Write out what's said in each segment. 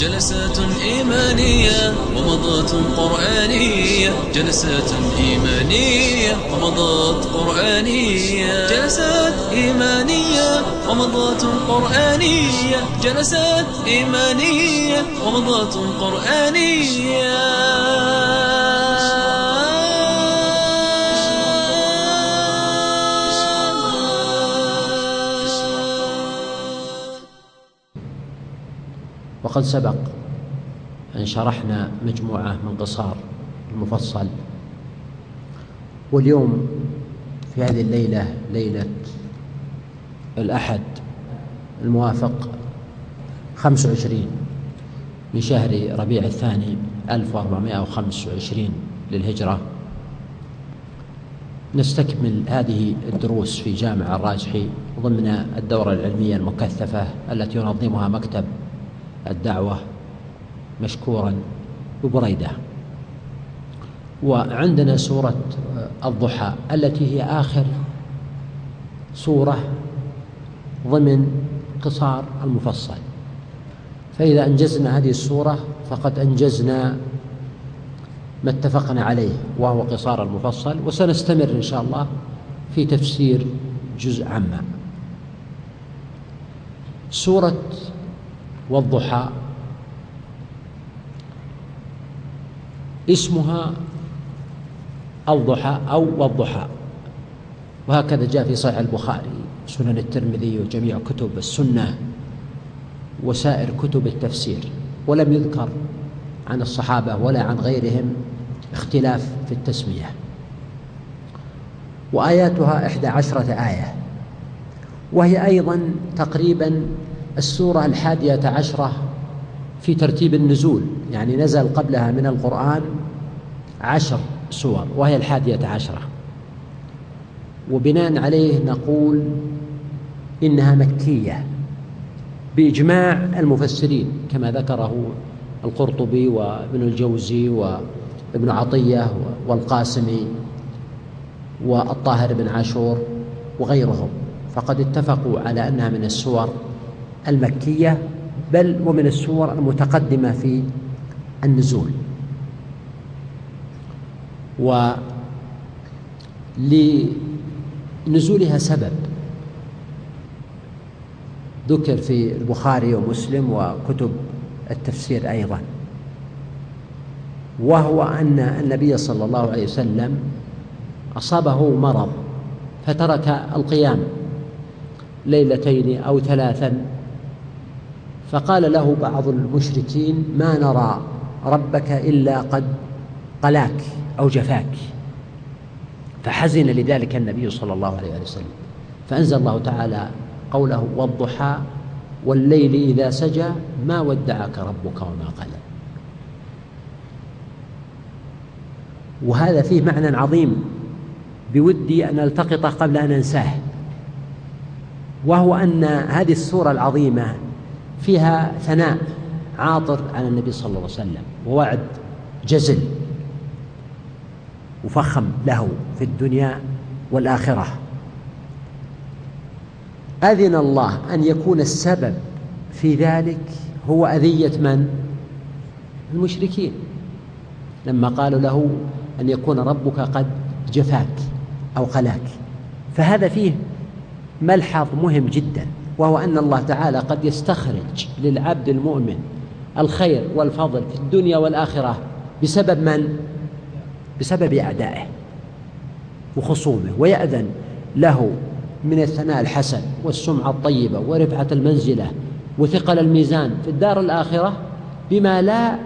جلسات إيمانية ومضات قرآنية. جلسات إيمانية ومضات قرآنية. جلسات إيمانية ومضات قرآنية. جلسات إيمانية ومضات قرآنية. وقد سبق أن شرحنا مجموعة من قصار المفصل. واليوم في هذه الليلة ليلة الأحد الموافق 25 من شهر ربيع الثاني 1425 للهجرة. نستكمل هذه الدروس في جامع الراجحي ضمن الدورة العلمية المكثفة التي ينظمها مكتب الدعوة مشكورا ببريدة. وعندنا سورة الضحى التي هي آخر سورة ضمن قصار المفصل. فإذا أنجزنا هذه السورة فقد أنجزنا ما اتفقنا عليه وهو قصار المفصل. وسنستمر إن شاء الله في تفسير جزء عما سورة والضحى. اسمها الضحى أو والضحى. وهكذا جاء في صحيح البخاري سنن الترمذي وجميع كتب السنة وسائر كتب التفسير. ولم يذكر عن الصحابة ولا عن غيرهم اختلاف في التسمية. وآياتها إحدى عشرة آية. وهي أيضا تقريبا السورة الحادية عشرة في ترتيب النزول يعني نزل قبلها من القرآن عشر سور وهي الحادية عشرة. وبناء عليه نقول إنها مكية بإجماع المفسرين كما ذكره القرطبي وابن الجوزي وابن عطية والقاسمي والطاهر بن عاشور وغيرهم. فقد اتفقوا على أنها من السور. المكية بل ومن السور المتقدمة في النزول. ولنزولها سبب. ذكر في البخاري ومسلم وكتب التفسير أيضا. وهو أن النبي صلى الله عليه وسلم أصابه مرض فترك القيام ليلتين أو ثلاثا فقال له بعض المشركين ما نرى ربك إلا قد قلاك أو جفاك. فحزن لذلك النبي صلى الله عليه وسلم. فأنزل الله تعالى قوله والضحى والليل إذا سجى ما ودعك ربك وما قلى. وهذا فيه معنى عظيم بودي أن ألتقط قبل أن أنساه وهو أن هذه السورة العظيمة فيها ثناء عاطر على النبي صلى الله عليه وسلم ووعد جزل وفخم له في الدنيا والآخرة. أذن الله أن يكون السبب في ذلك هو أذية من؟ المشركين. لما قالوا له أن يكون ربك قد جفاك أو قلاك فهذا فيه ملحظ مهم جدا. وهو أن الله تعالى قد يستخرج للعبد المؤمن الخير والفضل في الدنيا والآخرة بسبب من؟ بسبب أعدائه وخصومه ويأذن له من الثناء الحسن والسمعة الطيبة ورفعة المنزلة وثقل الميزان في الدار الآخرة بما لا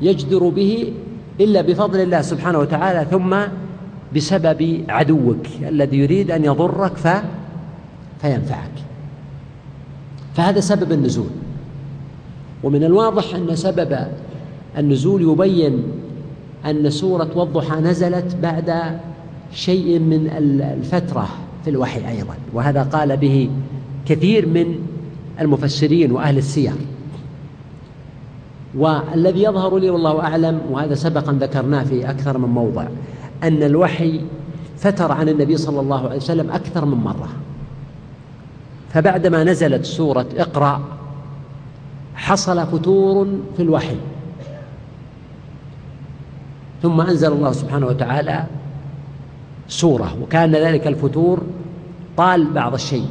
يجدر به إلا بفضل الله سبحانه وتعالى ثم بسبب عدوك الذي يريد أن يضرك ف... فينفعك فهذا سبب النزول. ومن الواضح أن سبب النزول يبين أن سورة والضحى نزلت بعد شيء من الفترة في الوحي أيضا وهذا قال به كثير من المفسرين وأهل السير. والذي يظهر لي والله أعلم وهذا سبقا ذكرناه في أكثر من موضع أن الوحي فتر عن النبي صلى الله عليه وسلم أكثر من مرة. فبعدما نزلت سورة اقرأ حصل فتور في الوحي. ثم أنزل الله سبحانه وتعالى سورة وكان ذلك الفتور طال بعض الشيء.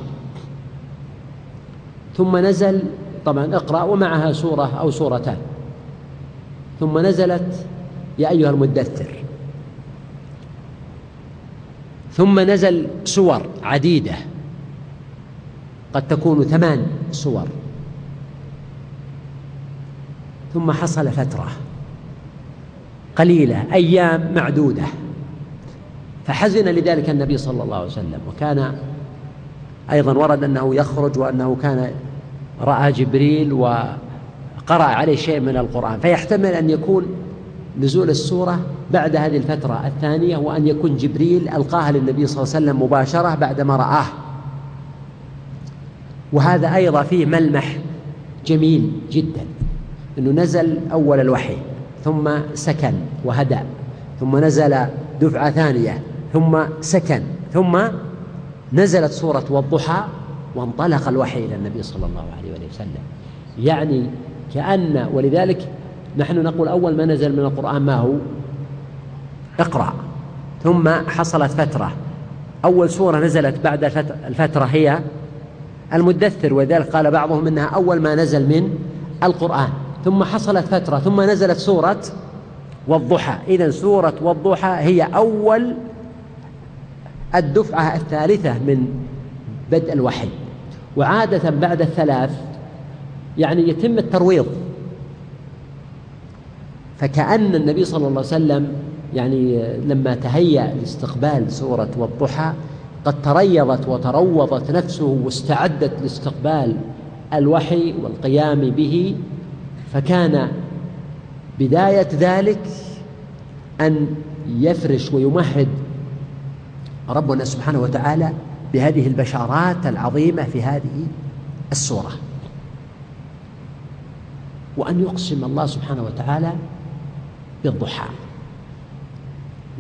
ثم نزل طبعا اقرأ ومعها سورة أو سورتان. ثم نزلت يا أيها المدثر. ثم نزل سور عديدة. قد تكون ثمان سور ثم حصل فترة قليلة أيام معدودة. فحزن لذلك النبي صلى الله عليه وسلم. وكان أيضا ورد أنه يخرج وأنه كان رأى جبريل وقرأ عليه شيء من القرآن. فيحتمل أن يكون نزول السورة بعد هذه الفترة الثانية وأن يكون جبريل ألقاها للنبي صلى الله عليه وسلم مباشرة بعدما رآه. وهذا أيضا فيه ملمح جميل جدا أنه نزل أول الوحي ثم سكن وهدأ ثم نزل دفعة ثانية ثم سكن ثم نزلت سورة والضحى وانطلق الوحي إلى النبي صلى الله عليه وسلم. يعني كأن ولذلك نحن نقول أول ما نزل من القرآن ما هو؟ اقرأ. ثم حصلت فترة. أول سورة نزلت بعد الفترة هي المدثر ولذلك قال بعضهم إنها أول ما نزل من القرآن. ثم حصلت فترة ثم نزلت سورة والضحى. إذا سورة والضحى هي أول الدفعة الثالثة من بدء الوحي. وعادة بعد الثلاث يعني يتم الترويض. فكأن النبي صلى الله عليه وسلم يعني لما تهيأ لاستقبال سورة والضحى قد تريضت وتروضت نفسه واستعدت لاستقبال الوحي والقيام به فكان بداية ذلك أن يفرش ويمهد ربنا سبحانه وتعالى بهذه البشارات العظيمة في هذه السورة. وأن يقسم الله سبحانه وتعالى بالضحى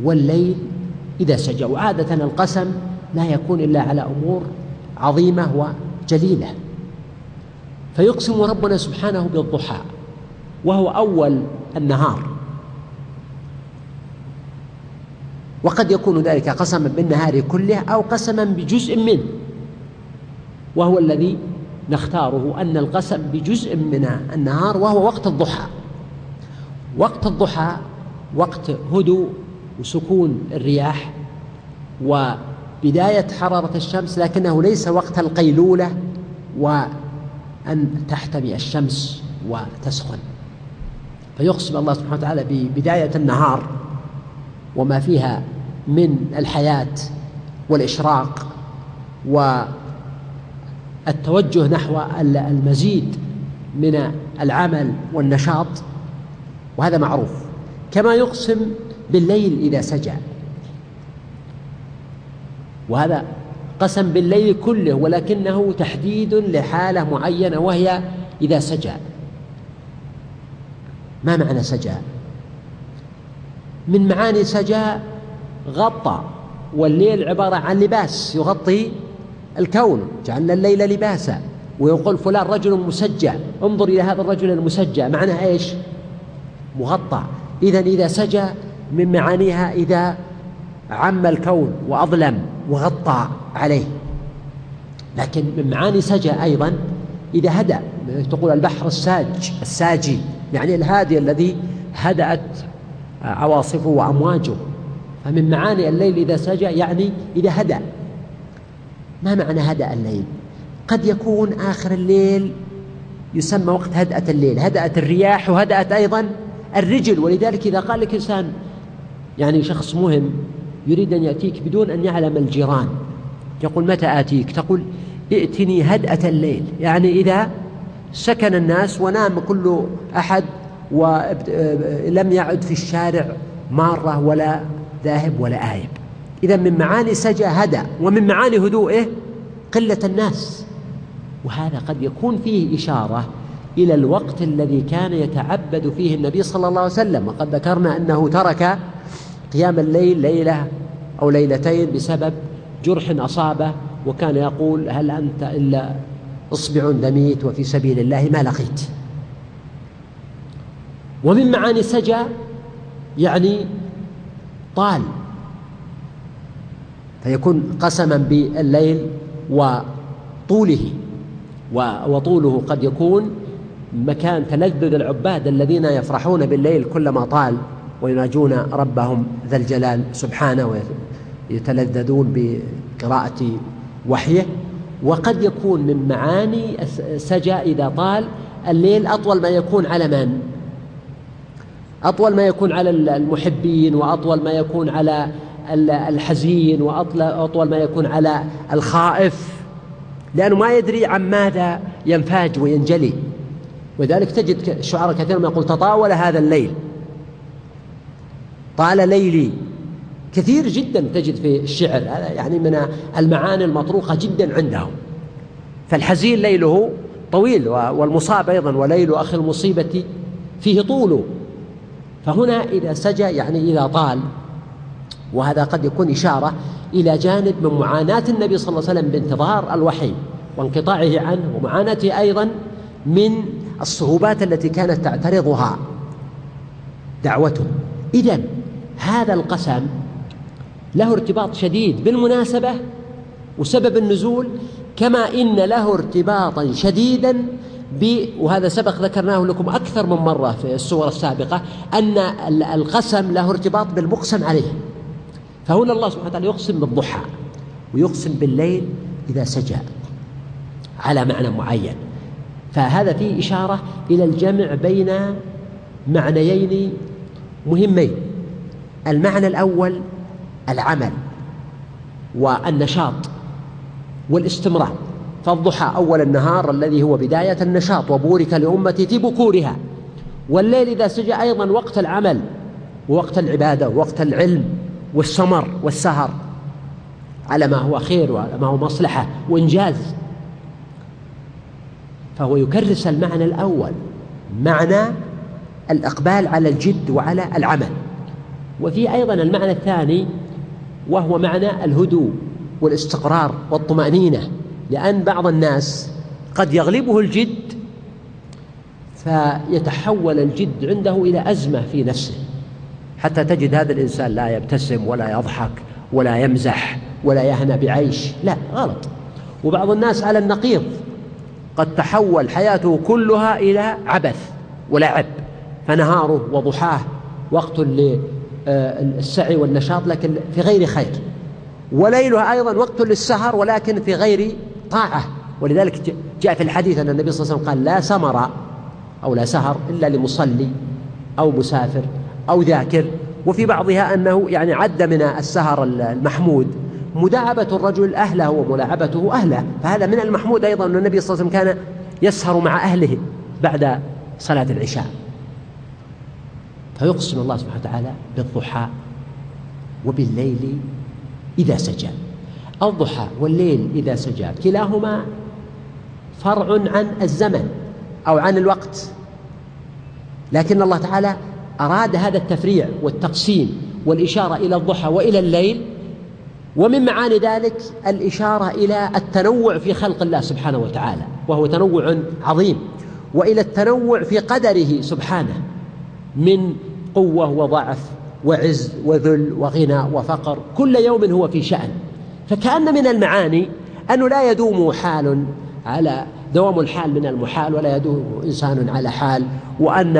والليل إذا سجى. وعادة القسم لا يكون إلا على أمور عظيمة وجليلة. فيقسم ربنا سبحانه بالضحى وهو أول النهار. وقد يكون ذلك قسما بالنهار كله أو قسما بجزء منه. وهو الذي نختاره أن القسم بجزء من النهار وهو وقت الضحى. وقت الضحى وقت هدوء وسكون الرياح وبداية حرارة الشمس لكنه ليس وقت القيلولة وأن تحتمي الشمس وتسخن. فيقسم الله سبحانه وتعالى ببداية النهار وما فيها من الحياة والإشراق والتوجه نحو المزيد من العمل والنشاط وهذا معروف. كما يقسم بالليل إذا سجى. وهذا قسم بالليل كله ولكنه تحديد لحالة معينة وهي إذا سجى. ما معنى سجى؟ من معاني سجى غطى والليل عبارة عن لباس يغطي الكون جعلنا الليل لباسا. ويقول فلان رجل مسجى انظر إلى هذا الرجل المسجى معناه إيش؟ مغطى. إذا إذا سجى من معانيها إذا عم الكون وأظلم. وغطى عليه. لكن من معاني سجى أيضا إذا هدأ تقول البحر الساج الساجي يعني الهادي الذي هدأت عواصفه وأمواجه. فمن معاني الليل إذا سجى يعني إذا هدأ. ما معنى هدأ الليل؟ قد يكون آخر الليل يسمى وقت هدأة الليل. هدأت الرياح وهدأت أيضا الرجل. ولذلك إذا قال لك إنسان يعني شخص مهم يريد أن يأتيك بدون أن يعلم الجيران. يقول متى آتيك؟ تقول ائتني هدأة الليل. يعني إذا سكن الناس ونام كل أحد ولم يعد في الشارع مارة ولا ذاهب ولا آيب. إذا من معاني سجى هدى ومن معاني هدوئه قلة الناس. وهذا قد يكون فيه إشارة إلى الوقت الذي كان يتعبد فيه النبي صلى الله عليه وسلم. وقد ذكرنا أنه ترك قيام الليل ليلة أو ليلتين بسبب جرح أصابه وكان يقول هل أنت إلا إصبع دميت وفي سبيل الله ما لقيت. ومن معاني سجى يعني طال فيكون قسما بالليل وطوله وطوله قد يكون مكان تلذذ العباد الذين يفرحون بالليل كلما طال. ويناجون ربهم ذا الجلال سبحانه ويتلذذون بقراءة وحيه. وقد يكون من معاني سجى إذا طال الليل أطول ما يكون على من؟ أطول ما يكون على المحبين وأطول ما يكون على الحزين وأطول ما يكون على الخائف. لأنه ما يدري عن ماذا ينفاج وينجلي. ولذلك تجد الشعراء كثيرا ما يقول تطاول هذا الليل. طال ليلي كثير جدا تجد في الشعر هذا يعني من المعاني المطروقة جدا عندهم. فالحزين ليله طويل والمصاب أيضا وليل أخي المصيبة فيه طول. فهنا إذا سجى يعني إذا طال وهذا قد يكون إشارة إلى جانب من معاناة النبي صلى الله عليه وسلم بانتظار الوحي وانقطاعه عنه ومعاناته أيضا من الصعوبات التي كانت تعترضها دعوته. إذا هذا القسم له ارتباط شديد بالمناسبة وسبب النزول كما إن له ارتباطا شديدا ب وهذا سبق ذكرناه لكم أكثر من مرة في السور السابقة أن القسم له ارتباط بالمقسم عليه. فهنا الله سبحانه وتعالى يقسم بالضحى ويقسم بالليل إذا سجى على معنى معين. فهذا فيه إشارة إلى الجمع بين معنيين مهمين. المعنى الأول العمل والنشاط والاستمرار. فالضحى أول النهار الذي هو بداية النشاط وبورك لأمتي في بكورها. والليل إذا سجى أيضا وقت العمل ووقت العبادة ووقت العلم والسمر والسهر. على ما هو خير وعلى ما هو مصلحة وإنجاز. فهو يكرس المعنى الأول معنى الإقبال على الجد وعلى العمل. وفي أيضا المعنى الثاني وهو معنى الهدوء والاستقرار والطمأنينة لأن بعض الناس قد يغلبه الجد فيتحول الجد عنده إلى أزمة في نفسه حتى تجد هذا الإنسان لا يبتسم ولا يضحك ولا يمزح ولا يهنى بعيش. لا غلط. وبعض الناس على النقيض قد تحول حياته كلها إلى عبث ولعب فنهاره وضحاه وقت للسعي والنشاط لكن في غير خير. وليلها أيضا وقت للسهر ولكن في غير طاعة. ولذلك جاء في الحديث أن النبي صلى الله عليه وسلم قال لا سمر أو لا سهر إلا لمصلي أو مسافر أو ذاكر. وفي بعضها أنه يعني عد من السهر المحمود. مداعبة الرجل أهله وملاعبته أهله. فهذا من المحمود أيضا أن النبي صلى الله عليه وسلم كان يسهر مع أهله بعد صلاة العشاء. فيقسم الله سبحانه وتعالى بالضحى وبالليل إذا سجى. الضحى والليل إذا سجى كلاهما فرع عن الزمن أو عن الوقت. لكن الله تعالى أراد هذا التفريع والتقسيم والإشارة إلى الضحى وإلى الليل ومن معاني ذلك الإشارة إلى التنوع في خلق الله سبحانه وتعالى وهو تنوع عظيم وإلى التنوع في قدره سبحانه من قوة وضعف وعز وذل وغنى وفقر. كل يوم هو في شأن. فكأن من المعاني أنه لا يدوم حال على دوام الحال من المحال ولا يدوم إنسان على حال وأن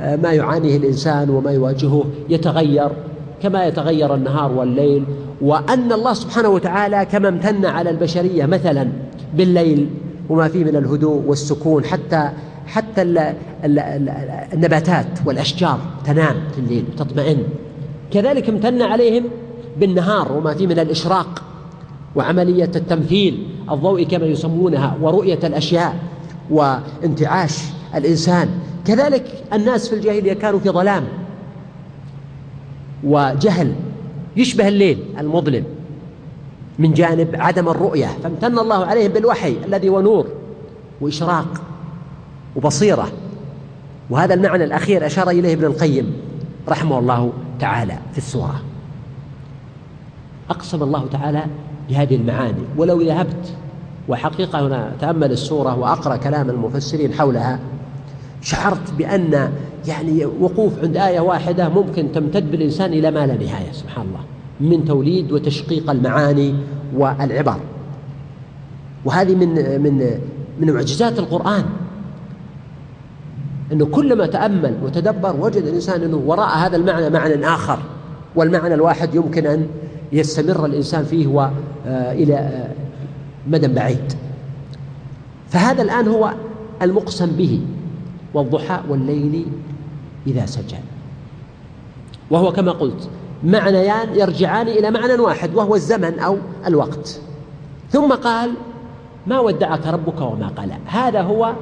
ما يعانيه الإنسان وما يواجهه يتغير كما يتغير النهار والليل. وأن الله سبحانه وتعالى كما امتن على البشرية مثلا بالليل وما فيه من الهدوء والسكون حتى حتى النباتات والأشجار تنام في الليل وتطمئن كذلك امتن عليهم بالنهار وما فيه من الإشراق وعملية التمثيل الضوء كما يسمونها ورؤية الأشياء وانتعاش الإنسان. كذلك الناس في الجاهلية كانوا في ظلام وجهل. يشبه الليل المظلم من جانب عدم الرؤية. فامتن الله عليهم بالوحي الذي هو نور وإشراق. وبصيرة. وهذا المعنى الأخير أشار إليه ابن القيم رحمه الله تعالى في السورة. أقسم الله تعالى بهذه المعاني. ولو ذهبت وحقيقة هنا تأمل السورة وأقرأ كلام المفسرين حولها شعرت بأن يعني وقوف عند آية واحدة ممكن تمتد بالإنسان إلى ما لا نهاية سبحان الله من توليد وتشقيق المعاني والعبر. وهذه من من من معجزات القرآن. أنه كلما تأمل وتدبر وجد الإنسان أنه وراء هذا المعنى معنى آخر والمعنى الواحد يمكن أن يستمر الإنسان فيه آه، آه، مدى بعيد. فهذا الآن هو المقسم به والضحى والليل إذا سجى. وهو كما قلت معنيان يرجعان إلى معنى واحد وهو الزمن أو الوقت. ثم قال ما ودعك ربك وما قلى. هذا هو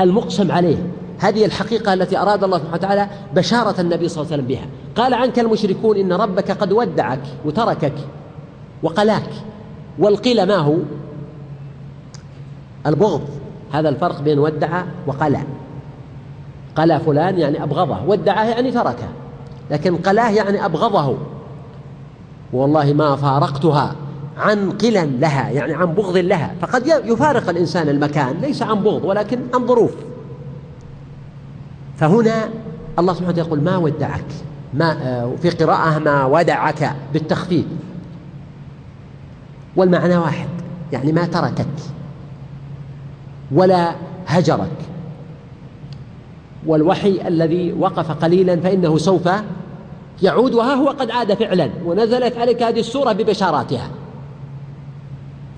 المقسم عليه. هذه الحقيقة التي أراد الله سبحانه وتعالى بشارة النبي صلى الله عليه وسلم بها. قال عنك المشركون إن ربك قد ودعك وتركك وقلاك. والقيل ما هو؟ البغض. هذا الفرق بين ودع وقلى. قلى فلان يعني أبغضه. ودعه يعني تركه. لكن قلاه يعني أبغضه. والله ما فارقتها عن قلا لها يعني عن بغض لها. فقد يفارق الإنسان المكان ليس عن بغض ولكن عن ظروف. فهنا الله سبحانه وتعالى يقول ما ودعك ما آه، في قراءة ما ودعك بالتخفيف. والمعنى واحد يعني ما تركك ولا هجرك. والوحي الذي وقف قليلا فإنه سوف يعود وها هو قد عاد فعلا ونزلت عليك هذه السورة ببشاراتها.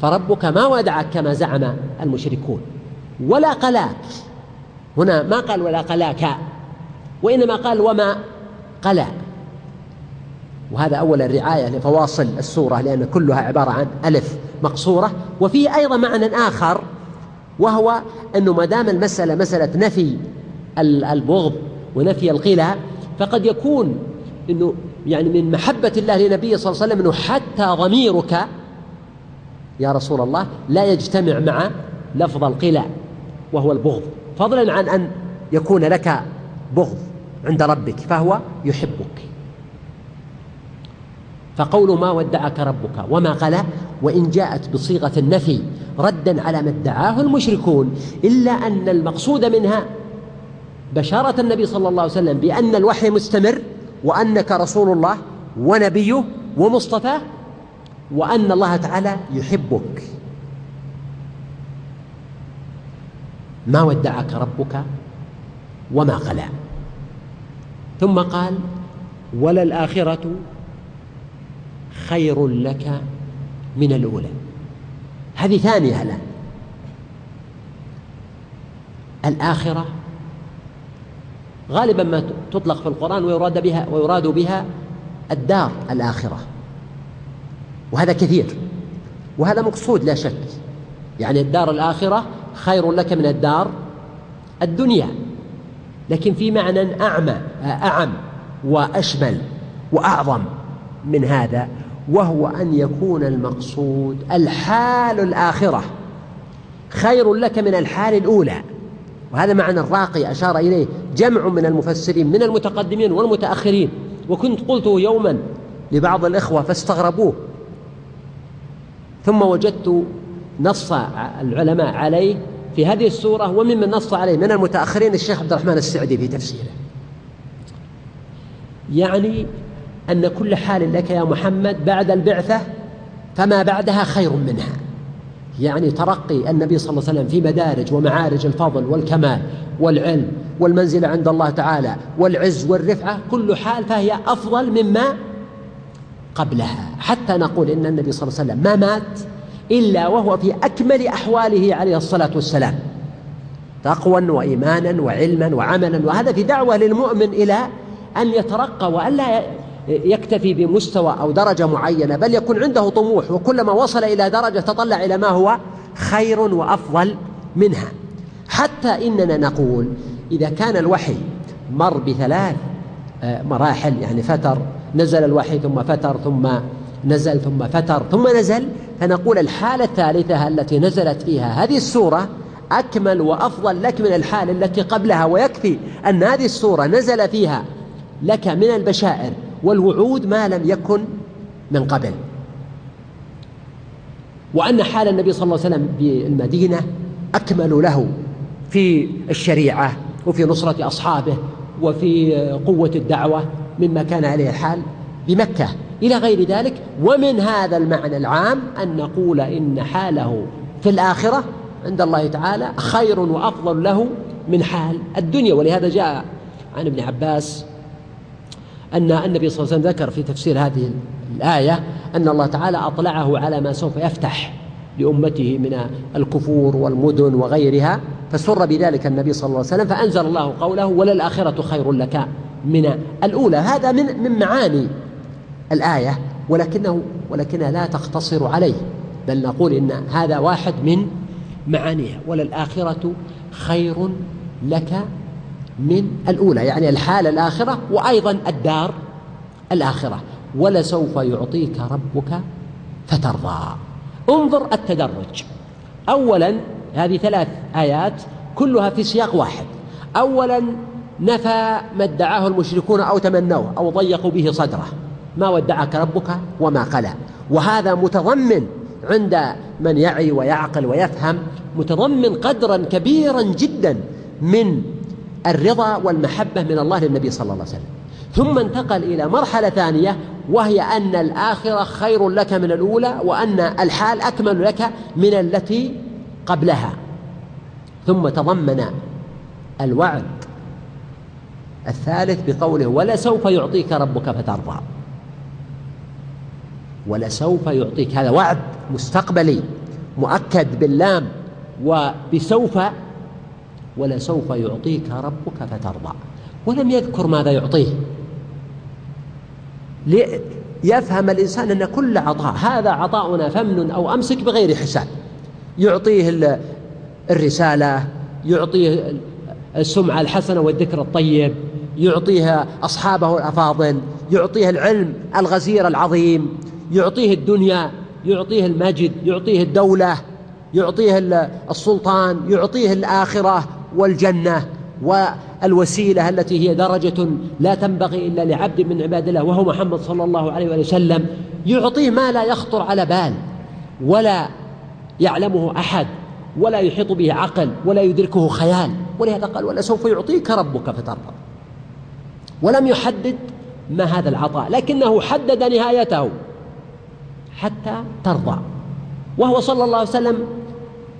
فربك ما ودعك كما زعم المشركون ولا قلاك. هنا ما قال ولا قلاك وإنما قال وما قلا. وهذا أولا رعاية لفواصل السورة لأن كلها عبارة عن ألف مقصورة. وفيه أيضا معنى آخر وهو أنه ما دام المسألة مسألة نفي البغض ونفي القلة فقد يكون أنه يعني من محبة الله لنبيه صلى الله عليه وسلم أنه حتى ضميرك يا رسول الله لا يجتمع مع لفظ القلة وهو البغض. فضلا عن أن يكون لك بغض عند ربك فهو يحبك. فقول ما ودعك ربك وما قلى وإن جاءت بصيغة النفي ردا على ما ادعاه المشركون إلا أن المقصود منها بشارة النبي صلى الله عليه وسلم بأن الوحي مستمر وأنك رسول الله ونبيه ومصطفاه وأن الله تعالى يحبك. ما ودعك ربك وما قلى ثم قال وللآخرة خير لك من الأولى. هذه ثانية الآن الآخرة غالبا ما تطلق في القرآن ويراد بها ويراد بها الدار الآخرة. وهذا كثير. وهذا مقصود لا شك. يعني الدار الآخرة خير لك من الدار الدنيا. لكن في معنى أعمى أعم وأشمل وأعظم من هذا وهو أن يكون المقصود الحال الآخرة. خير لك من الحال الأولى. وهذا معنى الراقي أشار إليه جمع من المفسرين من المتقدمين والمتأخرين. وكنت قلته يوما لبعض الإخوة فاستغربوه. ثم وجدت نص العلماء عليه في هذه السورة وممن نص عليه من المتأخرين الشيخ عبد الرحمن السعدي في تفسيره. يعني أن كل حال لك يا محمد بعد البعثة فما بعدها خير منها. يعني ترقي النبي صلى الله عليه وسلم في مدارج ومعارج الفضل والكمال والعلم والمنزلة عند الله تعالى والعز والرفعة كل حال فهي أفضل مما قبلها. حتى نقول إن النبي صلى الله عليه وسلم ما مات إلا وهو في أكمل أحواله عليه الصلاة والسلام. تقوى وإيمانا وعلما وعملا وهذا في دعوة للمؤمن إلى أن يترقى وألا يكتفي بمستوى أو درجة معينة بل يكون عنده طموح وكلما وصل إلى درجة تطلع إلى ما هو خير وأفضل منها. حتى إننا نقول إذا كان الوحي مر بثلاث آه، مراحل يعني فتر نزل الوحي ثم فتر ثم نزل ثم فتر ثم نزل فنقول الحالة الثالثة التي نزلت فيها هذه السورة أكمل وأفضل لك من الحالة التي قبلها ويكفي أن هذه السورة نزل فيها لك من البشائر والوعود ما لم يكن من قبل. وأن حال النبي صلى الله عليه وسلم بالمدينة أكمل له في الشريعة وفي نصرة أصحابه وفي قوة الدعوة مما كان عليه الحال بمكة. إلى غير ذلك. ومن هذا المعنى العام أن نقول إن حاله في الآخرة عند الله تعالى خير وأفضل له من حال الدنيا. ولهذا جاء عن ابن عباس أن النبي صلى الله عليه وسلم ذكر في تفسير هذه الآية أن الله تعالى أطلعه على ما سوف يفتح لأمته من الكفور والمدن وغيرها فسر بذلك النبي صلى الله عليه وسلم فأنزل الله قوله وللآخرة خير لك من الأولى. هذا من من معاني الآية ولكنه ولكنها لا تقتصر عليه بل نقول إن هذا واحد من معانيها وللآخرة خير لك من الأولى يعني الحالة الآخرة وأيضا الدار الآخرة. ولسوف يعطيك ربك فترضى. انظر التدرج. أولا هذه ثلاث آيات كلها في سياق واحد. أولا نفى ما ادعاه المشركون أو تمنوه أو ضيقوا به صدره. ما ودعك ربك وما قلى وهذا متضمن عند من يعي ويعقل ويفهم متضمن قدرا كبيرا جدا من الرضا والمحبة من الله للنبي صلى الله عليه وسلم. ثم انتقل إلى مرحلة ثانية وهي أن الآخرة خير لك من الأولى وأن الحال أكمل لك من التي قبلها. ثم تضمن الوعد الثالث بقوله ولسوف يعطيك ربك فترضى ولسوف يعطيك هذا وعد مستقبلي مؤكد باللام وبسوف ولسوف يعطيك ربك فترضى. ولم يذكر ماذا يعطيه. ليفهم الإنسان أن كل عطاء هذا عطاؤنا فمن أو أمسك بغير حساب. يعطيه الرسالة يعطيه السمعة الحسنة والذكر الطيب يعطيها أصحابه الأفاضل يعطيه العلم الغزير العظيم. يعطيه الدنيا يعطيه المجد يعطيه الدولة يعطيه السلطان يعطيه الآخرة والجنة والوسيلة التي هي درجة لا تنبغي إلا لعبد من عباد الله وهو محمد صلى الله عليه وسلم. يعطيه ما لا يخطر على بال ولا يعلمه أحد ولا يحيط به عقل ولا يدركه خيال. ولهذا قال ولسوف يعطيك ربك فترضى. ولم يحدد ما هذا العطاء لكنه حدد نهايته. حتى ترضى. وهو صلى الله عليه وسلم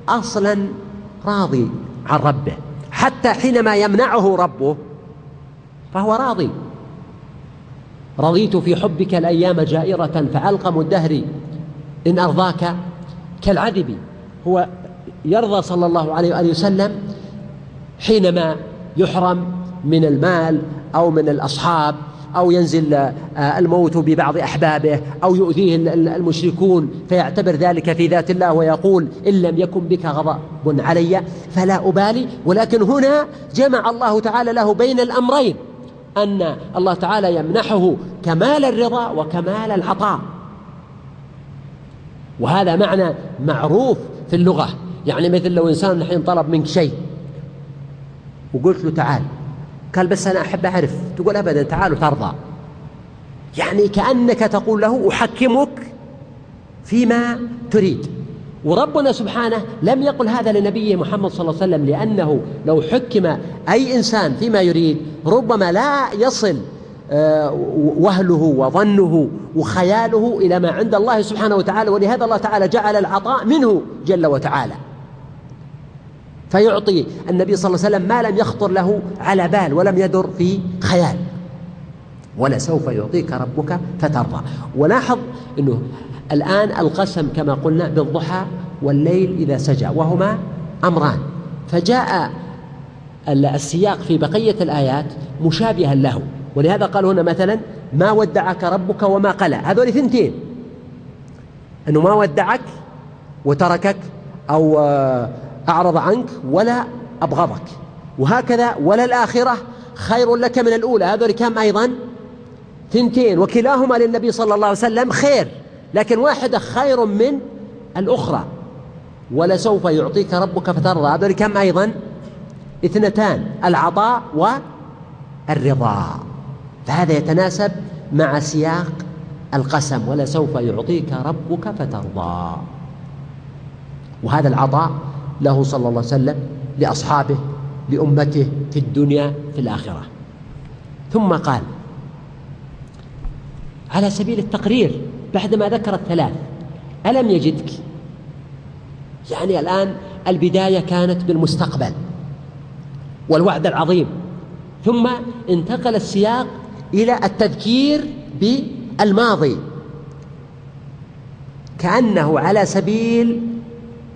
أصلا راضي عن ربه. حتى حينما يمنعه ربه فهو راضي. رضيت في حبك الأيام جائرة فعلقم الدهر إن أرضاك كالعذب هو يرضى صلى الله عليه وآله وسلم حينما يحرم من المال أو من الأصحاب. أو ينزل آه، الموت ببعض أحبابه أو يؤذيه المشركون فيعتبر ذلك في ذات الله ويقول إن لم يكن بك غضب علي فلا أبالي. ولكن هنا جمع الله تعالى له بين الأمرين أن الله تعالى يمنحه كمال الرضا وكمال العطاء. وهذا معنى معروف في اللغة. يعني مثل لو إنسان الحين طلب منك شيء وقلت له تعال قال بس أنا أحب أعرف. تقول أبدا تعال وترضى. يعني كأنك تقول له أحكمك فيما تريد. وربنا سبحانه لم يقل هذا لنبيه محمد صلى الله عليه وسلم لأنه لو حكم أي إنسان فيما يريد ربما لا يصل آه، وهله وظنه وخياله إلى ما عند الله سبحانه وتعالى. ولهذا الله تعالى جعل العطاء منه جل وتعالى. فيعطي النبي صلى الله عليه وسلم ما لم يخطر له على بال ولم يدر في خيال. ولسوف يعطيك ربك فترضى. ولاحظ إنه الآن القسم كما قلنا بالضحى والليل إذا سجى وهما أمران. فجاء السياق في بقية الآيات مشابها له. ولهذا قال هنا مثلا ما ودعك ربك وما قلى. هذول ثنتين. إنه ما ودعك وتركك أو أعرض عنك ولا أبغضك. وهكذا ولا الآخرة خير لك من الأولى. هذول كم أيضا؟ ثنتين. وكلاهما للنبي صلى الله عليه وسلم خير لكن واحدة خير من الأخرى. ولسوف يعطيك ربك فترضى. هذول كم أيضا؟ اثنتان العطاء والرضا. فهذا يتناسب مع سياق القسم. ولسوف يعطيك ربك فترضى. وهذا العطاء له صلى الله عليه وسلم لأصحابه لأمته في الدنيا في الآخرة. ثم قال على سبيل التقرير بعدما ذكر الثلاث ألم يجدك؟ يعني الآن البداية كانت بالمستقبل والوعد العظيم. ثم انتقل السياق إلى التذكير بالماضي. كأنه على سبيل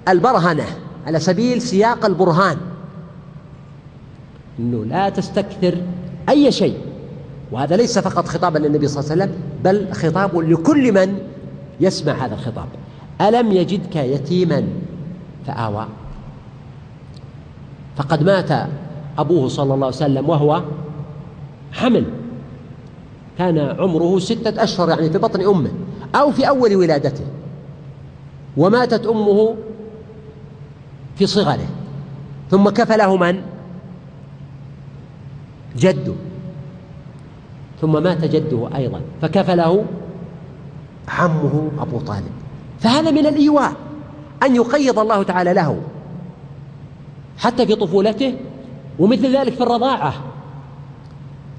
البرهنة. على سبيل سياق البرهان. إنه لا تستكثر أي شيء. وهذا ليس فقط خطابا للنبي صلى الله عليه وسلم بل خطاب لكل من يسمع هذا الخطاب. ألم يجدك يتيما؟ فآوى. فقد مات أبوه صلى الله عليه وسلم وهو حمل. كان عمره ستة أشهر يعني في بطن أمه أو في أول ولادته. وماتت أمه في صغره. ثم كفله من؟ جده. ثم مات جده أيضا. فكفله عمه أبو طالب. فهذا من الإيواء أن يقيض الله تعالى له حتى في طفولته ومثل ذلك في الرضاعة.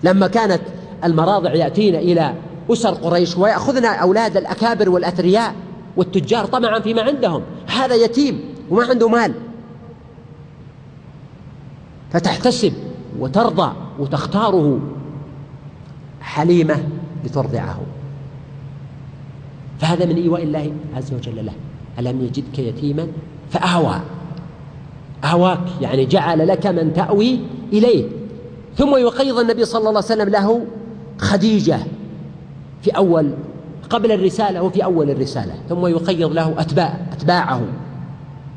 لما كانت المراضع يأتين إلى أسر قريش ويأخذن أولاد الأكابر والأثرياء والتجار طمعا فيما عندهم. هذا يتيم وما عنده مال. فتحتسب وترضى وتختاره. حليمة لترضعه. فهذا من إيواء الله عز وجل له. ألم يجدك يتيما فآوى آواك يعني جعل لك من تأوي إليه. ثم يقيض النبي صلى الله عليه وسلم له خديجة في أول قبل الرسالة وفي أول الرسالة. ثم يقيض له أتباع أتباعه.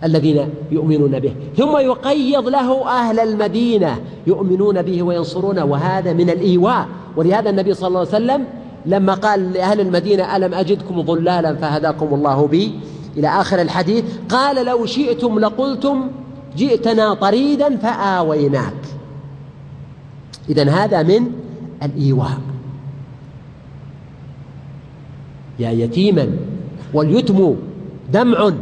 الذين يؤمنون به. ثم يقيض له أهل المدينة يؤمنون به وينصرونه وهذا من الإيواء. ولهذا النبي صلى الله عليه وسلم لما قال لأهل المدينة ألم أجدكم ضلالا فهداكم الله بي؟ إلى آخر الحديث قال لو شئتم لقلتم جئتنا طريدا فآويناك. إذا هذا من الإيواء. يا يتيما واليتم دمع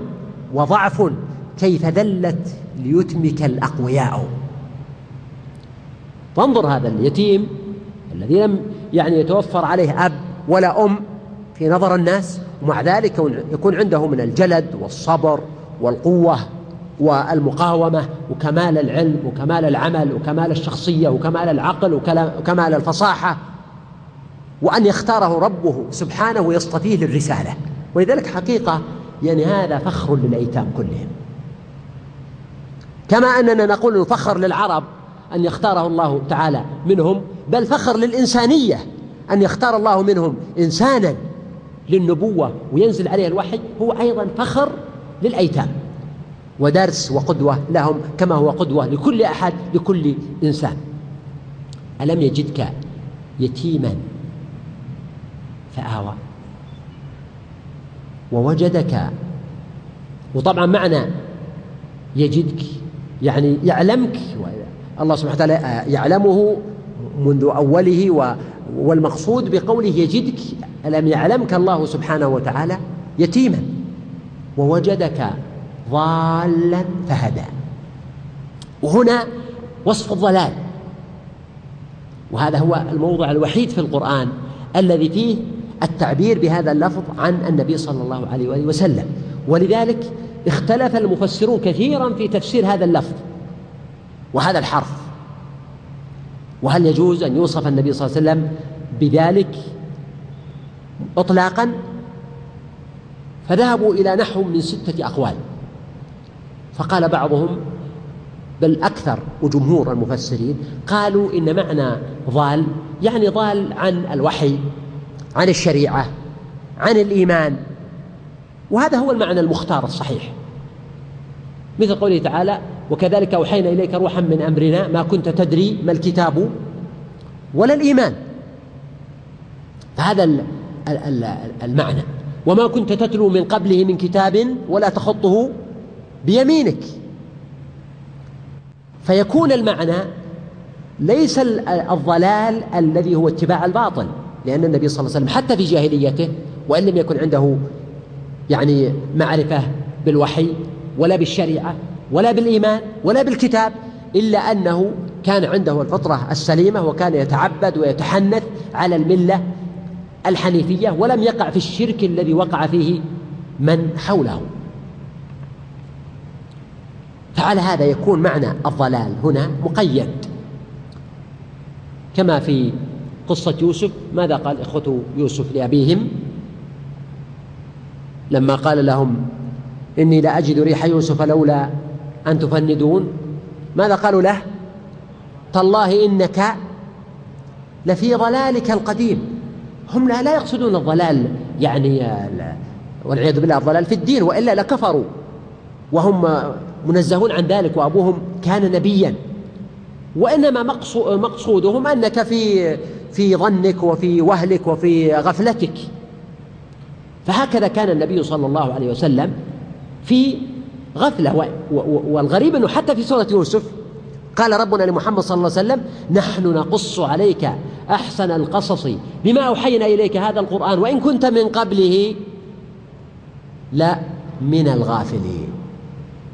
وضعف كيف ذلت ليتمك الأقوياء. فانظر هذا اليتيم الذي لم يعني يتوفر عليه أب ولا أم في نظر الناس ومع ذلك يكون عنده من الجلد والصبر والقوة والمقاومة وكمال العلم وكمال العمل وكمال الشخصية وكمال العقل وكمال الفصاحة. وأن يختاره ربه سبحانه ويصطفيه للرسالة ولذلك حقيقة يعني هذا فخر للأيتام كلهم. كما أننا نقول فخر للعرب أن يختاره الله تعالى منهم بل فخر للإنسانية أن يختار الله منهم إنسانا للنبوة وينزل عليه الوحي هو أيضا فخر للأيتام. ودرس وقدوة لهم كما هو قدوة لكل أحد لكل إنسان. ألم يجدك يتيما؟ فآوى. ووجدك. وطبعا معنى يجدك يعني يعلمك. الله سبحانه وتعالى يعلمه منذ أوله والمقصود بقوله يجدك. ألم يعلمك الله سبحانه وتعالى؟ يتيما. ووجدك ضالا فهدى. وهنا وصف الضلال. وهذا هو الموضع الوحيد في القرآن الذي فيه التعبير بهذا اللفظ عن النبي صلى الله عليه وآله وسلم. ولذلك اختلف المفسرون كثيرا في تفسير هذا اللفظ وهذا الحرف. وهل يجوز أن يوصف النبي صلى الله عليه وسلم بذلك إطلاقا؟ فذهبوا إلى نحو من ستة أقوال. فقال بعضهم بل أكثر وجمهور المفسرين قالوا إن معنى ضال يعني ضال عن الوحي. عن الشريعة عن الإيمان. وهذا هو المعنى المختار الصحيح. مثل قوله تعالى وكذلك أوحينا إليك روحا من أمرنا ما كنت تدري ما الكتاب ولا الإيمان. فهذا المعنى. وما كنت تتلو من قبله من كتاب ولا تخطه بيمينك. فيكون المعنى ليس الضلال الذي هو اتباع الباطل. لأن النبي صلى الله عليه وسلم حتى في جاهليته وإن لم يكن عنده يعني معرفة بالوحي ولا بالشريعة ولا بالإيمان ولا بالكتاب إلا أنه كان عنده الفطرة السليمة وكان يتعبد ويتحنث على الملة الحنيفية ولم يقع في الشرك الذي وقع فيه من حوله. فعلى هذا يكون معنى الضلال هنا مقيد. كما في قصة يوسف. ماذا قال إخوة يوسف لأبيهم؟ لما قال لهم إني لا أجد ريح يوسف لولا أن تفندون ماذا قالوا له؟ تالله إنك لفي ضلالك القديم. هم لا, لا يقصدون الضلال يعني والعياذ بالله الضلال في الدين وإلا لكفروا. وهم منزهون عن ذلك وأبوهم كان نبيا. وإنما مقصودهم أنك في في ظنك وفي وهلك وفي غفلتك. فهكذا كان النبي صلى الله عليه وسلم في غفلة والغريب أنه حتى في سورة يوسف قال ربنا لمحمد صلى الله عليه وسلم نحن نقص عليك أحسن القصص بما أوحينا إليك هذا القرآن وإن كنت من قبله لا من الغافلين.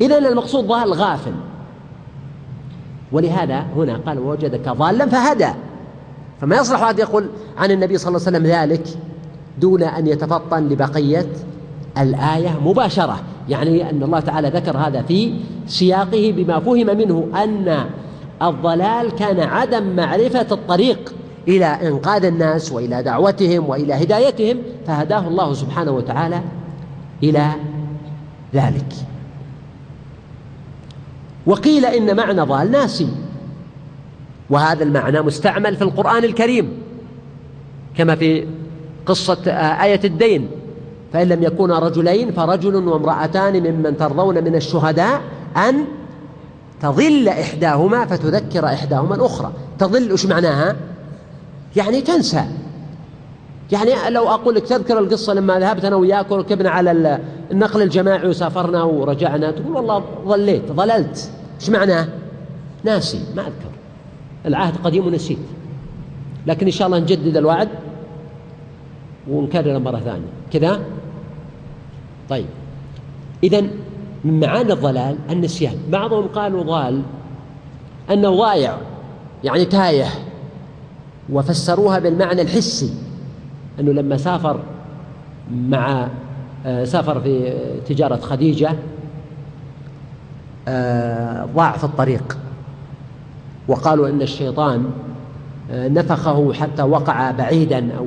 إذا المقصود ضال غافل ولهذا هنا قال ووجدك ضالا فهدى. فما يصلح أن يقول عن النبي صلى الله عليه وسلم ذلك دون أن يتفطن لبقية الآية مباشرة. يعني أن الله تعالى ذكر هذا في سياقه بما فهم منه أن الضلال كان عدم معرفة الطريق إلى إنقاذ الناس وإلى دعوتهم وإلى هدايتهم فهداه الله سبحانه وتعالى إلى ذلك. وقيل إن معنى ضال ناسي. وهذا المعنى مستعمل في القرآن الكريم كما في قصة آية الدين. فإن لم يكونا رجلين فرجل وامرأتان ممن ترضون من الشهداء أن تضل إحداهما فتذكر إحداهما الأخرى. تضل إيش معناها؟ يعني تنسى. يعني لو أقول لك تذكر القصة لما ذهبت أنا وياك وركبنا على النقل الجماعي وسافرنا ورجعنا تقول والله ضليت ضللت. إيش معناه؟ ناسي ما أذكر. العهد قديم ونسيت. لكن إن شاء الله نجدد الوعد ونكرر مرة ثانية. كذا؟ طيب. إذا من معاني الضلال النسيان. بعضهم قالوا ضال أنه ضايع يعني تايه وفسروها بالمعنى الحسي أنه لما سافر مع آه، سافر في تجارة خديجة آه، ضاع في الطريق. وقالوا إن الشيطان آه، نفخه حتى وقع بعيدا أو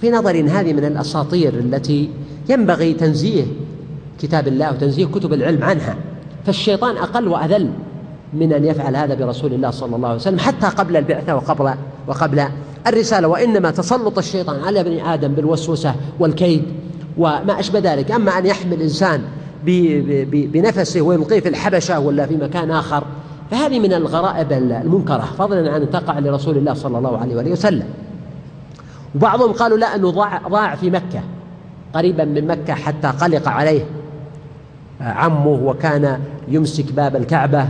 في نظري هذه من الأساطير التي ينبغي تنزيه كتاب الله وتنزيه كتب العلم عنها. فالشيطان أقل وأذل من أن يفعل هذا برسول الله صلى الله عليه وسلم حتى قبل البعثة وقبل وقبل الرسالة. وإنما تسلط الشيطان على ابن آدم بالوسوسة والكيد وما أشبه ذلك. أما أن يحمل إنسان بنفسه ويلقيه في الحبشة ولا في مكان آخر فهذه من الغرائب المنكرة فضلا عن تقع لرسول الله صلى الله عليه وآله وسلم. وبعضهم قالوا لا أنه ضاع, ضاع في مكة قريبا من مكة حتى قلق عليه. عمه وكان يمسك باب الكعبة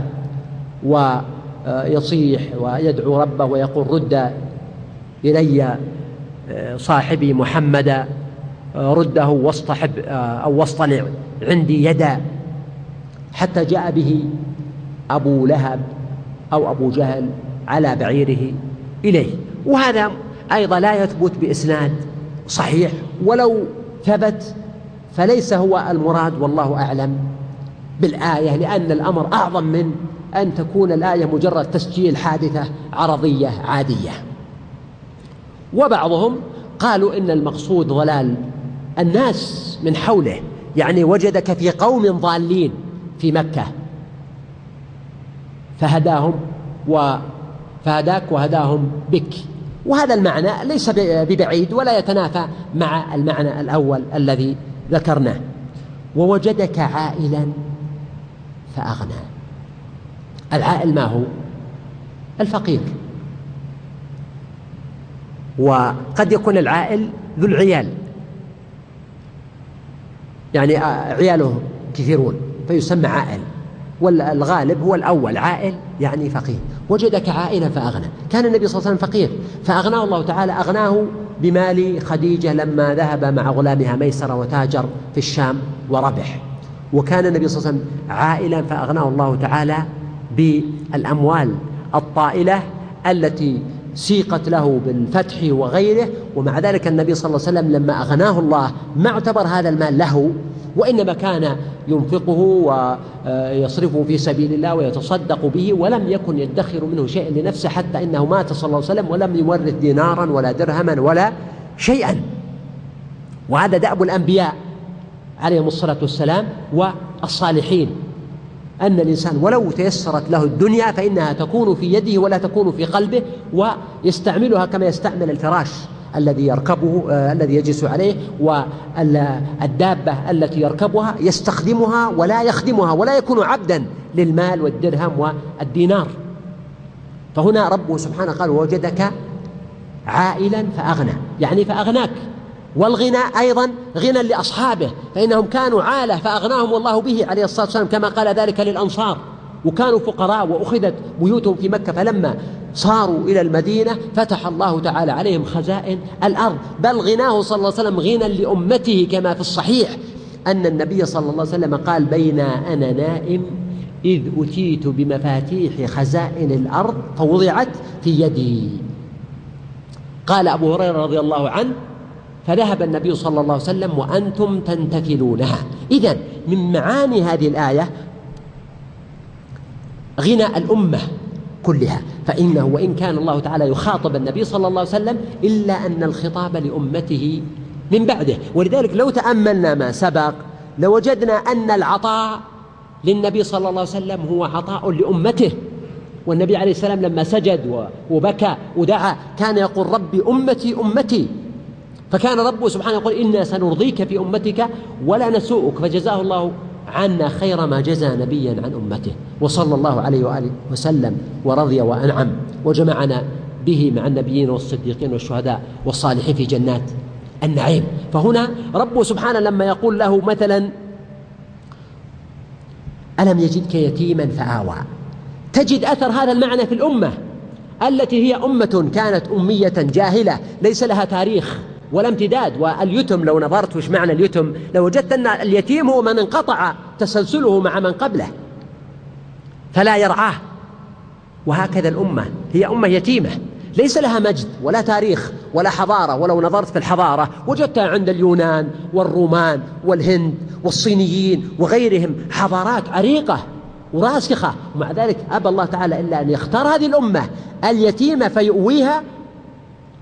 ويصيح ويدعو ربه ويقول رد إلي صاحبي محمدا رده واصطحب أو واصطنع عندي يدا. حتى جاء به أبو لهب أو أبو جهل على بعيره إليه. وهذا أيضا لا يثبت بإسناد صحيح. ولو ثبت فليس هو المراد والله أعلم بالآية لأن الأمر أعظم من أن تكون الآية مجرد تسجيل حادثة عرضية عادية. وبعضهم قالوا إن المقصود ضلال الناس من حوله يعني وجدك في قوم ضالين في مكة. فهداهم وفهداك وهداهم بك. وهذا المعنى ليس ببعيد ولا يتنافى مع المعنى الأول الذي ذكرناه. ووجدك عائلا فأغنى. العائل ما هو؟ الفقير. وقد يكون العائل ذو العيال. يعني عياله كثيرون فيسمى عائل. والغالب هو الأول عائل يعني فقير. وجدك عائلا فأغنى. كان النبي صلى الله عليه وسلم فقير. فأغناه الله تعالى أغناه بمال خديجة لما ذهب مع غلامها ميسرة وتاجر في الشام وربح. وكان النبي صلى الله عليه وسلم عائلا فأغناه الله تعالى بالأموال الطائلة التي سيقت له بالفتح وغيره ومع ذلك النبي صلى الله عليه وسلم لما أغناه الله ما اعتبر هذا المال له وإنما كان ينفقه ويصرفه في سبيل الله ويتصدق به ولم يكن يدخر منه شيئا لنفسه حتى إنه مات صلى الله عليه وسلم ولم يورث دينارا ولا درهما ولا شيئا. وهذا دأب الأنبياء عليهم الصلاة والسلام والصالحين. أن الإنسان ولو تيسرت له الدنيا فإنها تكون في يده ولا تكون في قلبه ويستعملها كما يستعمل الفراش الذي يركبه آه الذي يجلس عليه والدابة التي يركبها يستخدمها ولا يخدمها ولا يكون عبدا للمال والدرهم والدينار. فهنا ربه سبحانه قال وجدك عائلا فأغنى. يعني فأغناك. والغنى أيضا غنى لأصحابه فإنهم كانوا عالة فأغناهم الله به عليه الصلاة والسلام كما قال ذلك للأنصار. وكانوا فقراء وأخذت بيوتهم في مكة فلما صاروا إلى المدينة فتح الله تعالى عليهم خزائن الأرض. بل غناه صلى الله عليه وسلم غنى لأمته كما في الصحيح أن النبي صلى الله عليه وسلم قال بين أنا نائم إذ أتيت بمفاتيح خزائن الأرض فوضعت في يدي. قال أبو هريرة رضي الله عنه فذهب النبي صلى الله عليه وسلم وأنتم تنتكلونها. إذا من معاني هذه الآية غنى الأمة كلها. فإنه وإن كان الله تعالى يخاطب النبي صلى الله عليه وسلم إلا أن الخطاب لأمته من بعده. ولذلك لو تأملنا ما سبق لوجدنا أن العطاء للنبي صلى الله عليه وسلم هو عطاء لأمته. والنبي عليه السلام لما سجد وبكى ودعا كان يقول ربي أمتي أمتي. فكان ربه سبحانه يقول إنا سنرضيك في أمتك ولا نسوءك. فجزاه الله عنا خير ما جزى نبيا عن أمته. وصلى الله عليه وآله وسلم ورضي وأنعم. وجمعنا به مع النبيين والصديقين والشهداء والصالحين في جنات النعيم. فهنا ربه سبحانه لما يقول له مثلا ألم يجدك يتيما فآوى. تجد أثر هذا المعنى في الأمة التي هي أمة كانت أمية جاهلة ليس لها تاريخ. ولا امتداد واليتم لو نظرت وش معنى اليتم لوجدت أن اليتيم هو من انقطع تسلسله مع من قبله فلا يرعاه. وهكذا الأمة هي أمة يتيمة ليس لها مجد ولا تاريخ ولا حضارة. ولو نظرت في الحضارة وجدتها عند اليونان والرومان والهند والصينيين وغيرهم حضارات عريقة وراسخة. ومع ذلك أبى الله تعالى إلا أن يختار هذه الأمة اليتيمة فيؤويها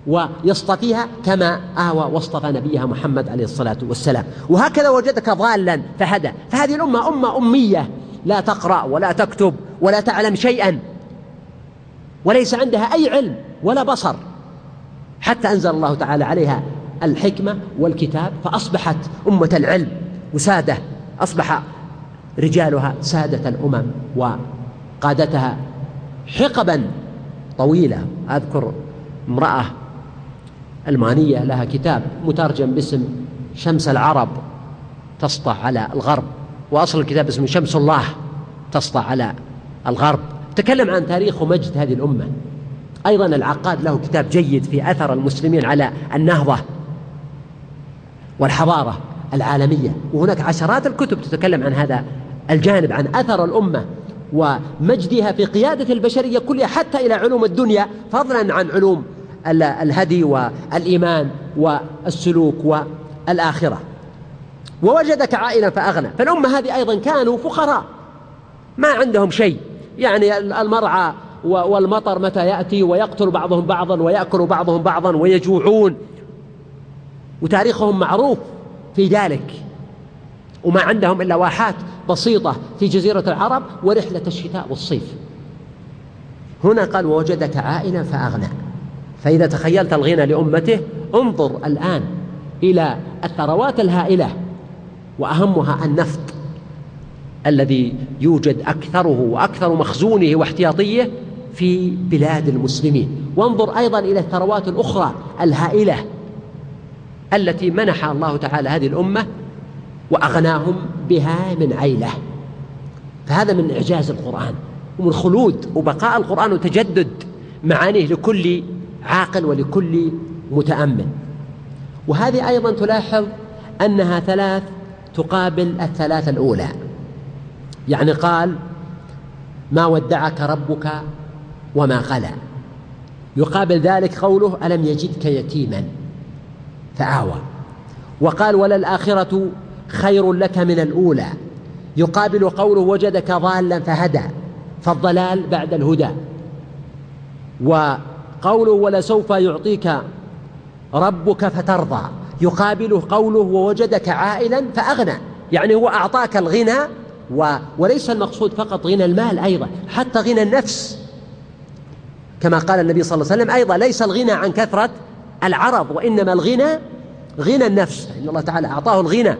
ويصطفيها كما آوى واصطفى نبيها محمد عليه الصلاة والسلام. وهكذا وجدك ضالا فهدى. فهذه الأمة أمة أمية. لا تقرأ ولا تكتب ولا تعلم شيئا. وليس عندها أي علم ولا بصر. حتى أنزل الله تعالى عليها الحكمة والكتاب فأصبحت أمة العلم وسادة. أصبح رجالها سادة الأمم وقادتها حقبا طويلة. أذكر امرأة ألمانية لها كتاب مترجم باسم شمس العرب تسطع على الغرب وأصل الكتاب اسمه شمس الله تسطع على الغرب. تكلم عن تاريخ ومجد هذه الأمة. أيضا العقاد له كتاب جيد في أثر المسلمين على النهضة والحضارة العالمية وهناك عشرات الكتب تتكلم عن هذا الجانب عن أثر الأمة ومجدها في قيادة البشرية كلها حتى إلى علوم الدنيا فضلا عن علوم الهدي والإيمان والسلوك والآخرة. ووجدك عائلا فأغنى. فالأمة هذه أيضا كانوا فقراء. ما عندهم شيء. يعني المرعى والمطر متى يأتي ويقتل بعضهم بعضا ويأكل بعضهم بعضا ويجوعون. وتاريخهم معروف في ذلك. وما عندهم إلا واحات بسيطة في جزيرة العرب ورحلة الشتاء والصيف. هنا قال ووجدك عائلا فأغنى. فإذا تخيلت الغنى لأمته انظر الآن إلى الثروات الهائلة وأهمها النفط الذي يوجد أكثره وأكثر مخزونه واحتياطيه في بلاد المسلمين. وانظر أيضا إلى الثروات الأخرى الهائلة التي منح الله تعالى هذه الأمة وأغناهم بها من عيلة. فهذا من إعجاز القرآن ومن خلود وبقاء القرآن وتجدد معانيه لكل عاقل ولكل متأمل. وهذه أيضا تلاحظ أنها ثلاث تقابل الثلاثة الأولى. يعني قال ما ودعك ربك وما قلى يقابل ذلك قوله ألم يجدك يتيما؟ فآوى. وقال وللآخرة خير لك من الأولى. يقابل قوله وجدك ضالا فهدى. فالضلال بعد الهدى. وقوله ولسوف يعطيك ربك فترضى. يقابله قوله ووجدك عائلا فأغنى. يعني هو أعطاك الغنى و وليس المقصود فقط غنى المال أيضا حتى غنى النفس. كما قال النبي صلى الله عليه وسلم أيضا ليس الغنى عن كثرة العرض وإنما الغنى غنى النفس. إن الله تعالى أعطاه الغنى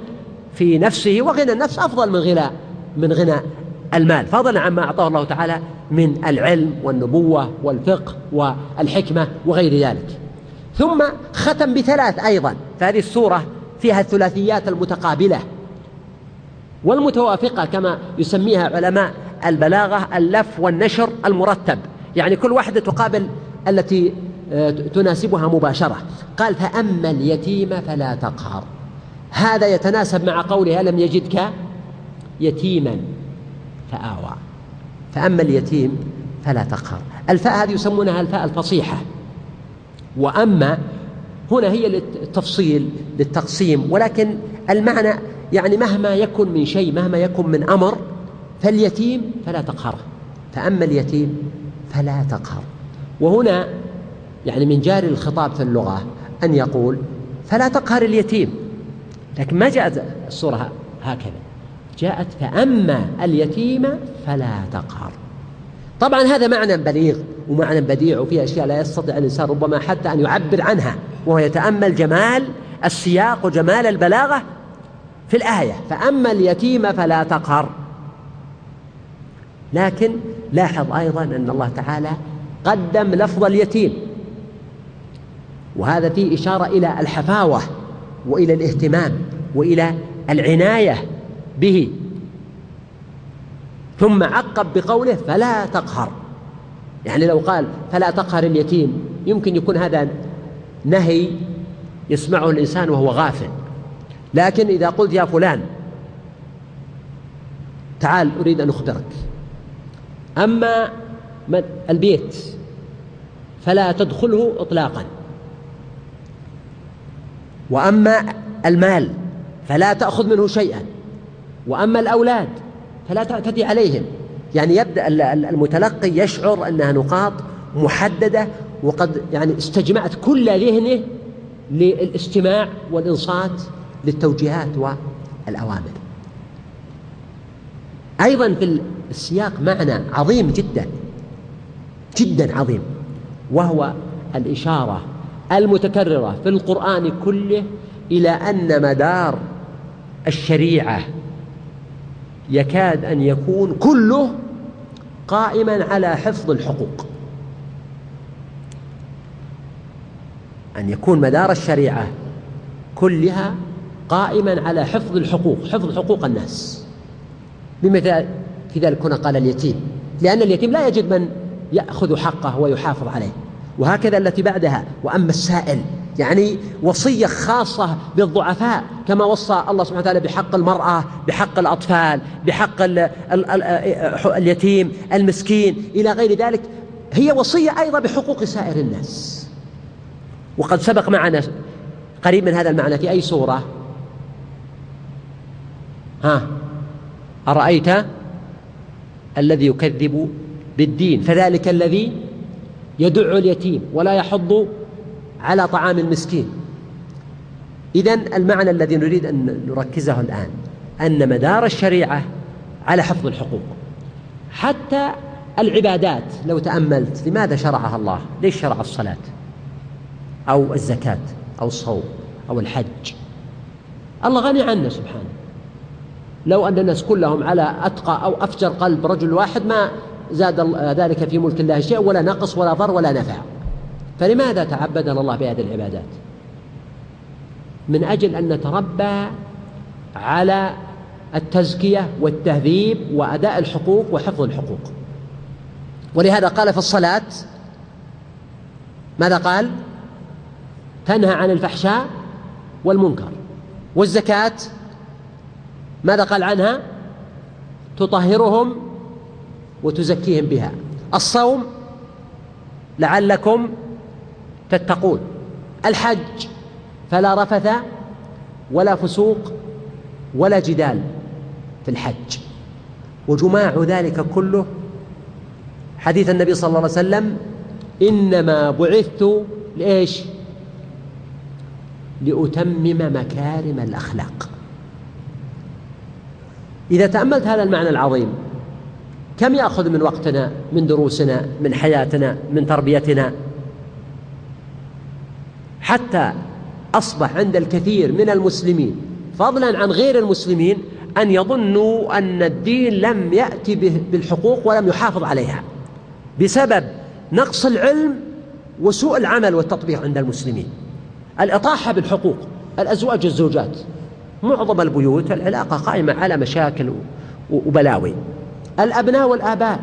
في نفسه وغنى النفس أفضل من غنى من غنى المال. فضلا عما أعطاه الله تعالى من العلم والنبوة والفقه والحكمة وغير ذلك. ثم ختم بثلاث أيضا. فهذه السورة فيها الثلاثيات المتقابلة والمتوافقة كما يسميها علماء البلاغة اللف والنشر المرتب. يعني كل واحدة تقابل التي آه، تناسبها مباشرة. قال فأما اليتيم فلا تقهر. هذا يتناسب مع قوله ألم يجدك يتيما. فآوى فأما اليتيم فلا تقهر. الفاء هذه يسمونها الفاء الفصيحة. وأما هنا هي للتفصيل للتقسيم. ولكن المعنى يعني مهما يكن من شيء مهما يكن من أمر فاليتيم فلا تقهره. فأما اليتيم فلا تقهر. وهنا يعني من جاري الخطاب في اللغة أن يقول فلا تقهر اليتيم. لكن ما جاءت الصورة هكذا. جاءت فأما اليتيم فلا تقهر. طبعا هذا معنى بليغ ومعنى بديع وفي أشياء لا يستطيع الإنسان ربما حتى أن يعبر عنها وهو يتأمل جمال السياق وجمال البلاغة في الآية. فأما اليتيم فلا تقهر. لكن لاحظ أيضا أن الله تعالى قدم لفظ اليتيم وهذا فيه إشارة إلى الحفاوة وإلى الاهتمام وإلى العناية به. ثم عقب بقوله فلا تقهر. يعني لو قال فلا تقهر اليتيم يمكن يكون هذا نهي يسمعه الإنسان وهو غافل. لكن إذا قلت يا فلان تعال أريد أن أخبرك. أما البيت فلا تدخله إطلاقا. وأما المال فلا تأخذ منه شيئا. وأما الأولاد فلا تعتدي عليهم. يعني يبدأ المتلقي يشعر أنها نقاط محددة وقد يعني استجمعت كل ذهنه للاستماع والإنصات للتوجيهات والأوامر. أيضا في السياق معنى عظيم جدا جدا عظيم وهو الإشارة المتكررة في القرآن كله إلى أن مدار الشريعة يكاد أن يكون كله قائما على حفظ الحقوق. أن يكون مدار الشريعة كلها قائما على حفظ الحقوق حفظ حقوق الناس. بمثال في ذلك هنا قال اليتيم. لأن اليتيم لا يجد من يأخذ حقه ويحافظ عليه. وهكذا التي بعدها. وأما السائل يعني وصية خاصة بالضعفاء كما وصى الله سبحانه وتعالى بحق المرأة بحق الأطفال بحق ال ال ال اليتيم المسكين إلى غير ذلك. هي وصية أيضا بحقوق سائر الناس. وقد سبق معنا قريب من هذا المعنى في أي سورة؟ ها؟ أرأيت الذي يكذب بالدين؟ فذلك الذي يدع اليتيم ولا يحض على طعام المسكين. إذا المعنى الذي نريد أن نركزه الآن أن مدار الشريعة على حفظ الحقوق. حتى العبادات لو تأملت لماذا شرعها الله؟ ليش شرع الصلاة؟ أو الزكاة أو الصوم أو الحج. الله غني عنا سبحانه. لو أن الناس كلهم على أتقى أو أفجر قلب رجل واحد ما زاد ذلك في ملك الله شيء ولا نقص ولا ضر ولا نفع. فلماذا تعبدنا الله بهذه العبادات؟ من أجل أن نتربى على التزكية والتهذيب وأداء الحقوق وحفظ الحقوق. ولهذا قال في الصلاة ماذا قال؟ تنهى عن الفحشاء والمنكر. والزكاة ماذا قال عنها؟ تطهرهم وتزكيهم بها. الصوم لعلكم تتقون. الحج فلا رفث ولا فسوق ولا جدال في الحج. وجماع ذلك كله حديث النبي صلى الله عليه وسلم إنما بعثت لإيش؟ لأتمم مكارم الأخلاق. إذا تأملت هذا المعنى العظيم كم يأخذ من وقتنا من دروسنا من حياتنا من تربيتنا؟ حتى أصبح عند الكثير من المسلمين فضلا عن غير المسلمين أن يظنوا أن الدين لم يأتي بالحقوق ولم يحافظ عليها بسبب نقص العلم وسوء العمل والتطبيق عند المسلمين. الإطاحة بالحقوق الأزواج والزوجات معظم البيوت العلاقة قائمة على مشاكل وبلاوي. الأبناء والآباء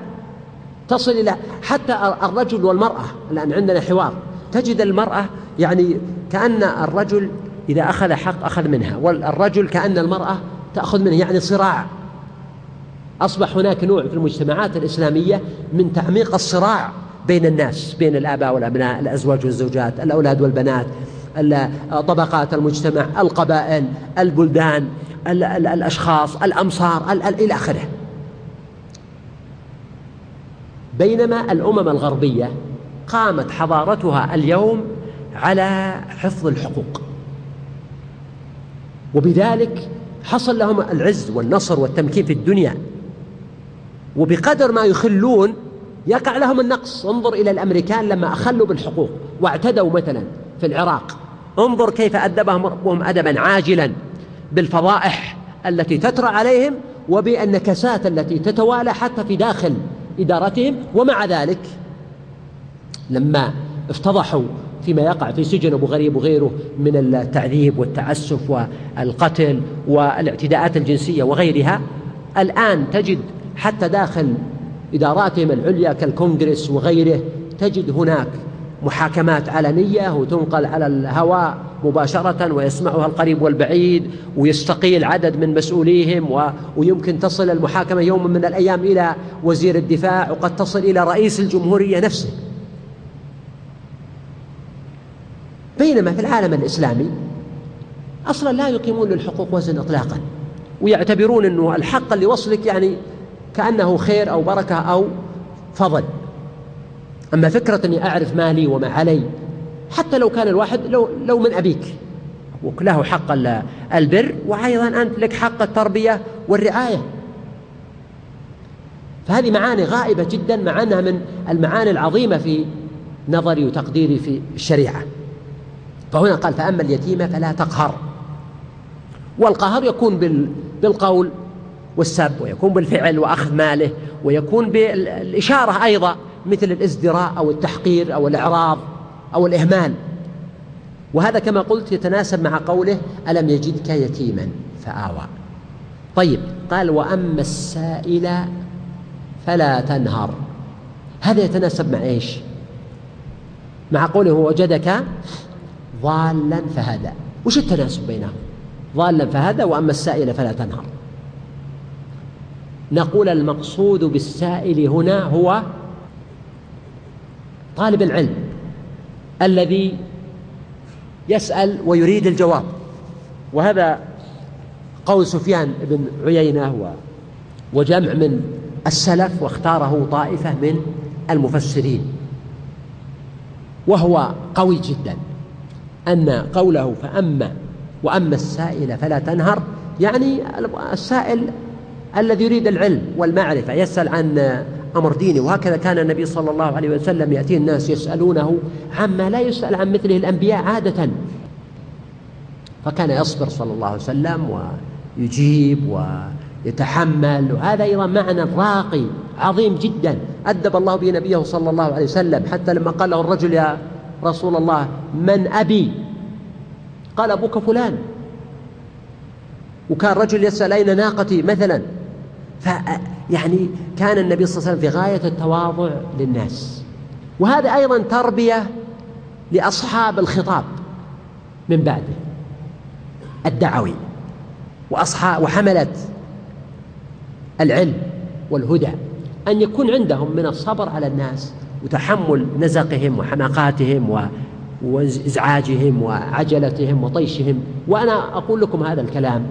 تصل إلى حتى الرجل والمرأة الآن عندنا حوار تجد المرأة يعني كأن الرجل إذا أخذ حق أخذ منها والرجل كأن المرأة تأخذ منه يعني صراع. أصبح هناك نوع في المجتمعات الإسلامية من تعميق الصراع بين الناس بين الآباء والأبناء الأزواج والزوجات الأولاد والبنات طبقات المجتمع القبائل البلدان الأشخاص الأمصار إلى آخره. بينما الأمم الغربية قامت حضارتها اليوم على حفظ الحقوق. وبذلك حصل لهم العز والنصر والتمكين في الدنيا. وبقدر ما يخلون يقع لهم النقص. انظر إلى الأمريكان لما أخلوا بالحقوق واعتدوا مثلا في العراق. انظر كيف أدبهم ربهم أدبا عاجلا بالفضائح التي تترى عليهم وبالنكسات التي تتوالى حتى في داخل إدارتهم. ومع ذلك لما افتضحوا فيما يقع في سجن أبو غريب وغيره من التعذيب والتعسف والقتل والاعتداءات الجنسية وغيرها الآن تجد حتى داخل إداراتهم العليا كالكونغرس وغيره تجد هناك محاكمات علنية وتنقل على الهواء مباشرة ويسمعها القريب والبعيد ويستقيل عدد من مسؤوليهم ويمكن تصل المحاكمة يوم من الأيام إلى وزير الدفاع وقد تصل إلى رئيس الجمهورية نفسه. بينما في العالم الإسلامي أصلا لا يقيمون للحقوق وزن إطلاقا ويعتبرون أنه الحق اللي وصلك يعني كأنه خير أو بركة أو فضل. أما فكرة أني أعرف مالي وما علي حتى لو كان الواحد لو, لو من أبيك له حق البر وأيضا أنت لك حق التربية والرعاية. فهذه معاني غائبة جدا مع أنها من المعاني العظيمة في نظري وتقديري في الشريعة. فهنا قال فأما اليتيمة فلا تقهر. والقهر يكون بالقول والسب ويكون بالفعل وأخذ ماله ويكون بالإشارة أيضا مثل الإزدراء أو التحقير أو الإعراض أو الإهمال. وهذا كما قلت يتناسب مع قوله ألم يجدك يتيما؟ فآوى. طيب قال وأما السائل فلا تنهر. هذا يتناسب مع إيش؟ مع قوله وجدك ضالا فهدى. وش التناسب بينهم؟ ضالا فهدى وأما السائل فلا تنهر. نقول المقصود بالسائل هنا هو طالب العلم الذي يسأل ويريد الجواب. وهذا قول سفيان بن عيينة وجمع من السلف واختاره طائفة من المفسرين. وهو قوي جدا. أن قوله فأما وأما السائل فلا تنهر يعني السائل الذي يريد العلم والمعرفة. يسأل عن أمر ديني وهكذا كان النبي صلى الله عليه وسلم يأتيه الناس يسألونه عما لا يسأل عن مثله الأنبياء عادة. فكان يصبر صلى الله عليه وسلم ويجيب ويتحمل وهذا أيضا معنى راقي عظيم جدا. أدب الله به نبيه صلى الله عليه وسلم حتى لما قال له الرجل يا رسول الله من أبي؟ قال أبوك فلان. وكان رجل يسأل أين ناقتي؟ مثلا. فيعني كان النبي صلى الله عليه وسلم في غاية التواضع للناس. وهذا أيضا تربية لأصحاب الخطاب من بعده. الدعوي وأصحاب وحملة العلم والهدى. أن يكون عندهم من الصبر على الناس وتحمل نزقهم وحماقاتهم وإزعاجهم وعجلتهم وطيشهم. وأنا أقول لكم هذا الكلام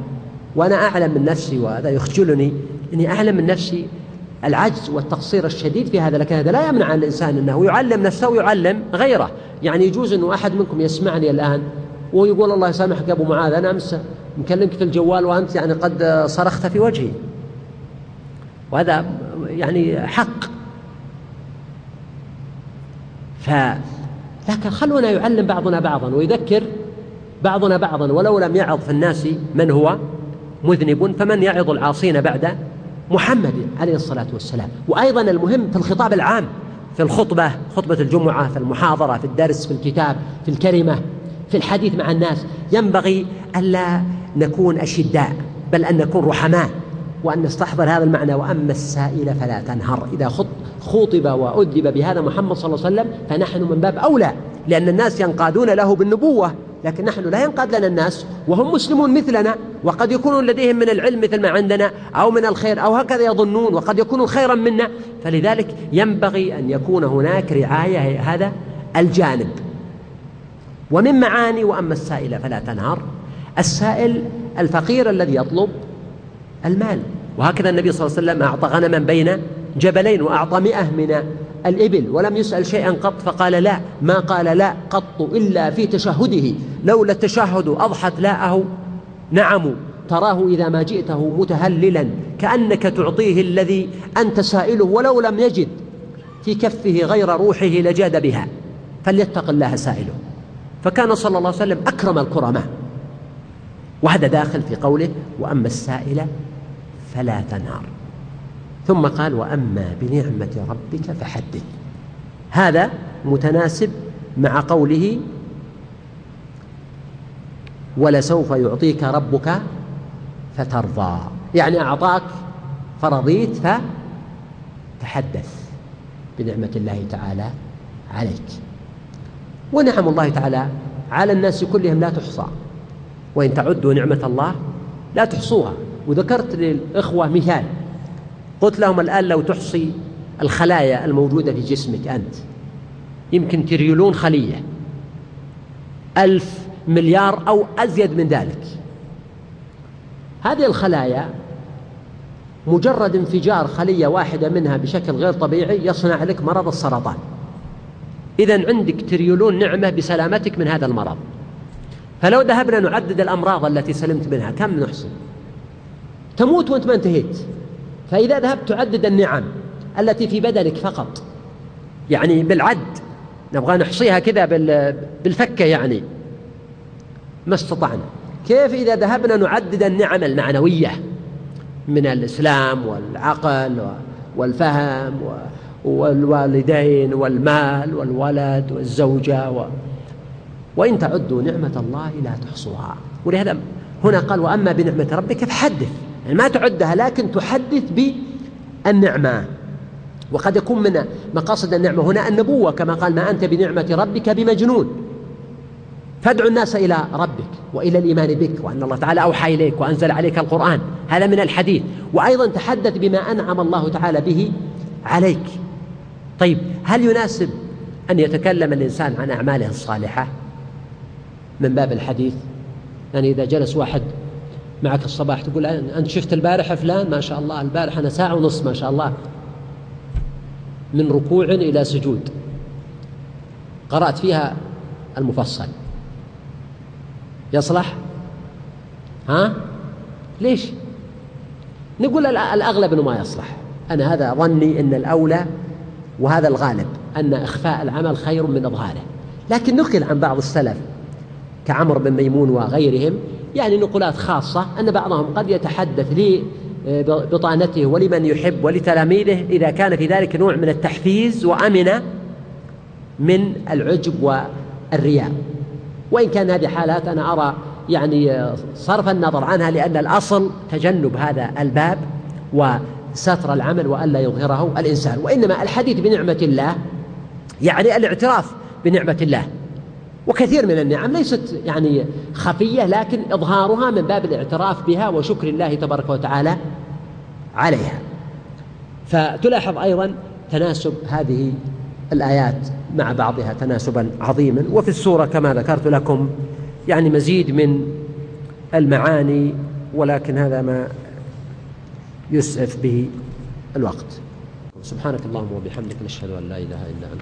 وأنا أعلم من نفسي وهذا يخجلني أني أعلم من نفسي العجز والتقصير الشديد في هذا لكن هذا لا يمنع عن الإنسان أنه يعلم نفسه ويعلم غيره. يعني يجوز أنه أحد منكم يسمعني الآن ويقول الله يسامحك يا أبو معاذ أنا أمس مكلمك في الجوال وأنت يعني قد صرخت في وجهي. وهذا يعني حق. ف لكن خلونا يعلم بعضنا بعضا ويذكر بعضنا بعضا. ولو لم يعظ في الناس من هو مذنب فمن يعظ العاصين بعد محمد عليه الصلاة والسلام. وأيضا المهم في الخطاب العام في الخطبة خطبة الجمعة في المحاضرة في الدرس في الكتاب في الكلمة في الحديث مع الناس. ينبغي ألا نكون أشداء بل أن نكون رحماء وأن نستحضر هذا المعنى. وأما السائل فلا تنهر. إذا خطب وأدب بهذا محمد صلى الله عليه وسلم فنحن من باب أولى لأن الناس ينقادون له بالنبوة لكن نحن لا ينقاد لنا الناس وهم مسلمون مثلنا وقد يكونون لديهم من العلم مثل ما عندنا أو من الخير أو هكذا يظنون وقد يكونوا خيرا منا فلذلك ينبغي أن يكون هناك رعاية هذا الجانب. ومن معاني وأما السائل فلا تنهر السائل الفقير الذي يطلب المال. وهكذا النبي صلى الله عليه وسلم أعطى غنما بين جبلين وأعطى مئة من الإبل ولم يسأل شيئا قط فقال لا ما قال لا قط إلا في تشهده. لولا التشهد أضحت لاءه. نعم تراه إذا ما جئته متهللا كأنك تعطيه الذي أنت سائله ولو لم يجد في كفه غير روحه لجاد بها. فليتق الله سائله. فكان صلى الله عليه وسلم أكرم الكرماء. وهذا داخل في قوله وأما السائل فلا تنهر ثم قال وأما بنعمة ربك فحدث. هذا متناسب مع قوله ولسوف يعطيك ربك فترضى. يعني أعطاك فرضيت فتحدث بنعمة الله تعالى عليك. ونعم الله تعالى على الناس كلهم لا تحصى. وإن تعدوا نعمة الله لا تحصوها. وذكرت للإخوة مثال. قلت لهم الآن لو تحصي الخلايا الموجودة في جسمك أنت يمكن تريلون خلية. ألف مليار أو أزيد من ذلك. هذه الخلايا مجرد انفجار خلية واحدة منها بشكل غير طبيعي يصنع لك مرض السرطان. إذا عندك تريلون نعمة بسلامتك من هذا المرض. فلو ذهبنا نعدد الأمراض التي سلمت منها كم نحصي؟ تموت وأنت ما انتهيت. فإذا ذهبت تعدد النعم التي في بدنك فقط. يعني بالعد نبغى نحصيها كذا بالفكة يعني. ما استطعنا. كيف إذا ذهبنا نعدد النعم المعنوية من الإسلام والعقل والفهم والوالدين والمال والولد والزوجة و... وإن تعدوا نعمة الله لا تحصوها. ولهذا هنا قال وأما بنعمة ربك فحدث. يعني ما تعدها لكن تحدث بالنعمة. وقد يكون من مقاصد النعمة هنا النبوة كما قال ما أنت بنعمة ربك بمجنون. فادعو الناس إلى ربك وإلى الإيمان بك وأن الله تعالى أوحى إليك وأنزل عليك القرآن. هذا من الحديث. وأيضا تحدث بما أنعم الله تعالى به عليك. طيب هل يناسب أن يتكلم الإنسان عن أعماله الصالحة؟ من باب الحديث. يعني إذا جلس واحد معك الصباح تقول أنت شفت البارحة فلان؟ ما شاء الله البارحة أنا ساعة ونص ما شاء الله. من ركوع إلى سجود. قرأت فيها المفصل. يصلح؟ ها؟ ليش؟ نقول الأغلب أنه ما يصلح. أنا هذا ظني أن الأولى وهذا الغالب أن إخفاء العمل خير من إظهاره. لكن نقل عن بعض السلف كعمر بن ميمون وغيرهم يعني نقولات خاصة أن بعضهم قد يتحدث لي آه، ولمن يحب ولتلاميذه إذا كان في ذلك نوع من التحفيز وأمن من العجب والرياء. وإن كان هذه حالات أنا أرى يعني آه، صرف النظر عنها لأن الأصل تجنب هذا الباب وستر العمل وألا يظهره الإنسان. وإنما الحديث بنعمة الله يعني الاعتراف بنعمة الله. وكثير من النعم ليست يعني خفية لكن إظهارها من باب الاعتراف بها وشكر الله تبارك وتعالى عليها. فتلاحظ أيضا تناسب هذه الآيات مع بعضها تناسبا عظيما. وفي السورة كما ذكرت لكم يعني مزيد من المعاني ولكن هذا ما يسعف به الوقت. سبحانك اللهم وبحمدك نشهد أن لا إله إلا أنت